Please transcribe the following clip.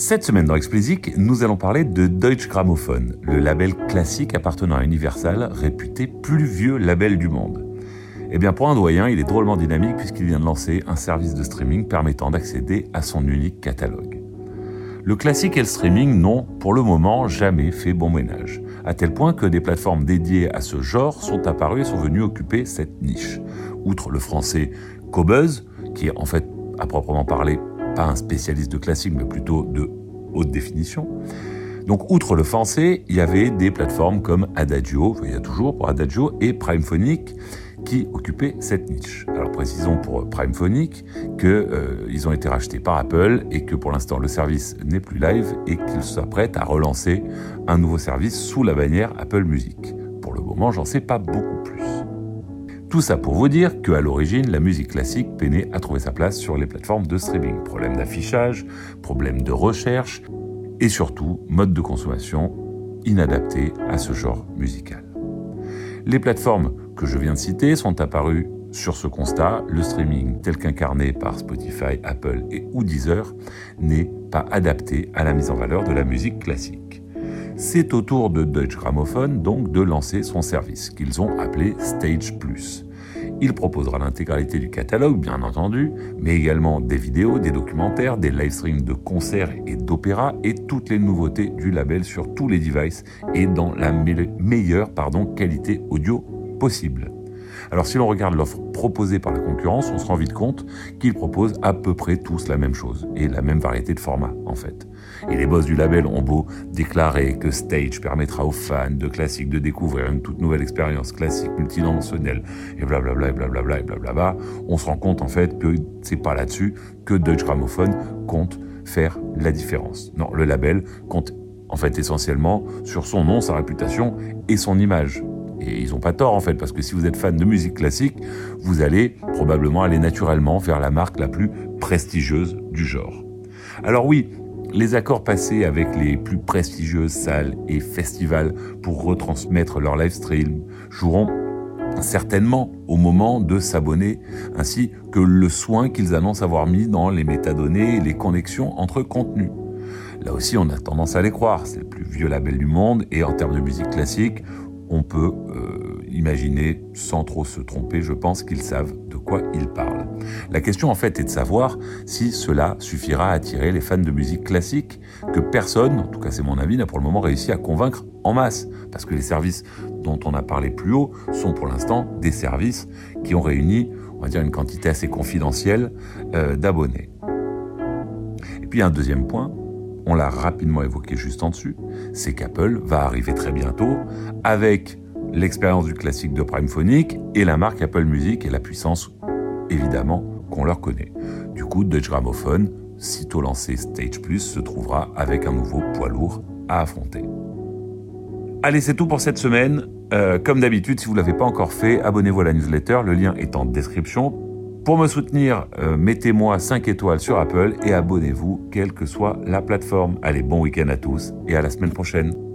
Cette semaine dans Explicit, nous allons parler de Deutsche Grammophon, le label classique appartenant à Universal, réputé plus vieux label du monde. Eh bien, pour un doyen, il est drôlement dynamique puisqu'il vient de lancer un service de streaming permettant d'accéder à son unique catalogue. Le classique et le streaming n'ont, pour le moment, jamais fait bon ménage, à tel point que des plateformes dédiées à ce genre sont apparues et sont venues occuper cette niche. Outre le français Cobuzz, qui est en fait, à proprement parler, un spécialiste de classique, mais plutôt de haute définition. Donc, outre le français, il y avait des plateformes comme Adagio, il y a toujours pour Adagio, et Primephonic, qui occupaient cette niche. Alors, précisons pour Primephonic qu'ils euh, ont été rachetés par Apple et que pour l'instant, le service n'est plus live et qu'ils s'apprêtent à relancer un nouveau service sous la bannière Apple Music. Pour le moment, j'en sais pas beaucoup plus. Tout ça pour vous dire qu'à l'origine, la musique classique peinait à trouver sa place sur les plateformes de streaming. Problème d'affichage, problème de recherche et surtout mode de consommation inadapté à ce genre musical. Les plateformes que je viens de citer sont apparues sur ce constat, le streaming tel qu'incarné par Spotify, Apple et ou Deezer n'est pas adapté à la mise en valeur de la musique classique. C'est au tour de Deutsche Grammophon donc de lancer son service, qu'ils ont appelé Stage. Il proposera l'intégralité du catalogue, bien entendu, mais également des vidéos, des documentaires, des live streams de concerts et d'opéras et toutes les nouveautés du label sur tous les devices et dans la meilleure qualité audio possible. Alors si l'on regarde l'offre proposée par la concurrence, on se rend vite compte qu'ils proposent à peu près tous la même chose et la même variété de formats en fait. Et les boss du label ont beau déclarer que Stage permettra aux fans de classiques de découvrir une toute nouvelle expérience classique multidimensionnelle et blablabla et blablabla et blablabla, on se rend compte en fait que c'est pas là-dessus que Deutsche Grammophon compte faire la différence. Non, le label compte en fait essentiellement sur son nom, sa réputation et son image. Et ils n'ont pas tort en fait, parce que si vous êtes fan de musique classique, vous allez probablement aller naturellement vers la marque la plus prestigieuse du genre. Alors oui, les accords passés avec les plus prestigieuses salles et festivals pour retransmettre leur live stream joueront certainement au moment de s'abonner, ainsi que le soin qu'ils annoncent avoir mis dans les métadonnées et les connexions entre contenus. Là aussi, on a tendance à les croire, c'est le plus vieux label du monde, et en termes de musique classique, on peut euh, imaginer, sans trop se tromper, je pense qu'ils savent de quoi ils parlent. La question en fait est de savoir si cela suffira à attirer les fans de musique classique que personne, en tout cas c'est mon avis, n'a pour le moment réussi à convaincre en masse. Parce que les services dont on a parlé plus haut sont pour l'instant des services qui ont réuni, on va dire, une quantité assez confidentielle euh, d'abonnés. Et puis un deuxième point, on l'a rapidement évoqué juste en dessus, c'est qu'Apple va arriver très bientôt avec l'expérience du classique de Prime Phonic et la marque Apple Music et la puissance, évidemment, qu'on leur connaît. Du coup, Deutsche Grammophon, sitôt lancé Stage Plus, se trouvera avec un nouveau poids lourd à affronter. Allez, c'est tout pour cette semaine. Euh, comme d'habitude, si vous ne l'avez pas encore fait, abonnez-vous à la newsletter, le lien est en description. Pour me soutenir, euh, mettez-moi 5 étoiles sur Apple et abonnez-vous, quelle que soit la plateforme. Allez, bon week-end à tous et à la semaine prochaine.